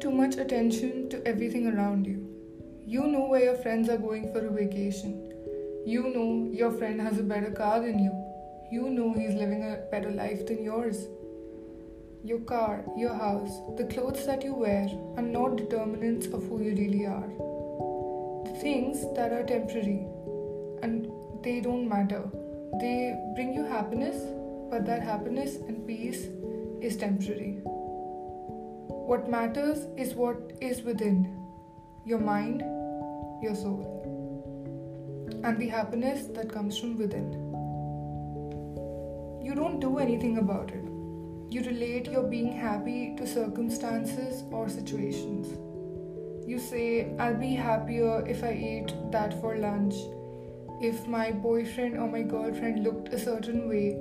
too much attention to everything around you. You know where your friends are going for a vacation. You know your friend has a better car than you. You know he's living a better life than yours. Your car, your house, the clothes that you wear are not determinants of who you really are. The things that are temporary and they don't matter. They bring you happiness, but that happiness and peace is temporary. What matters is what is within your mind, your soul, and the happiness that comes from within. You don't do anything about it. You relate your being happy to circumstances or situations. You say, I'll be happier if I ate that for lunch, if my boyfriend or my girlfriend looked a certain way,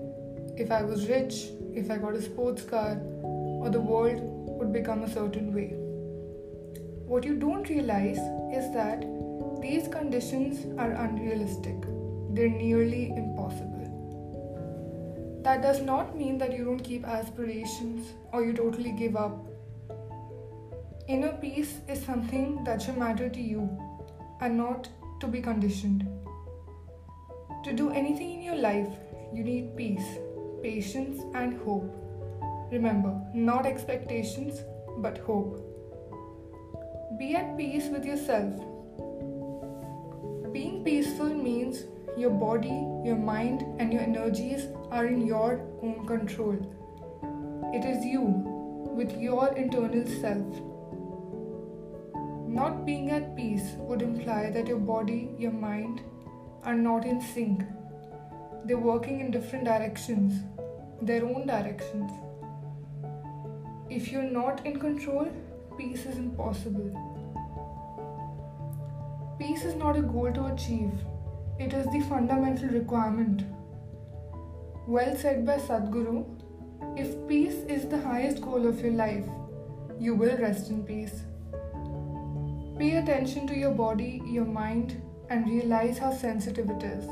if I was rich, if I got a sports car, or the world would become a certain way. What you don't realize is that these conditions are unrealistic, they're nearly impossible. That does not mean that you don't keep aspirations or you totally give up. Inner peace is something that should matter to you and not to be conditioned. To do anything in your life, you need peace, patience, and hope. Remember, not expectations, but hope. Be at peace with yourself. Being peaceful means your body, your mind, and your energies are in your own control. It is you with your internal self. Not being at peace would imply that your body, your mind are not in sync. They're working in different directions, their own directions. If you're not in control, peace is impossible. Peace is not a goal to achieve, it is the fundamental requirement. Well said by Sadhguru if peace is the highest goal of your life, you will rest in peace. Pay attention to your body, your mind, and realize how sensitive it is.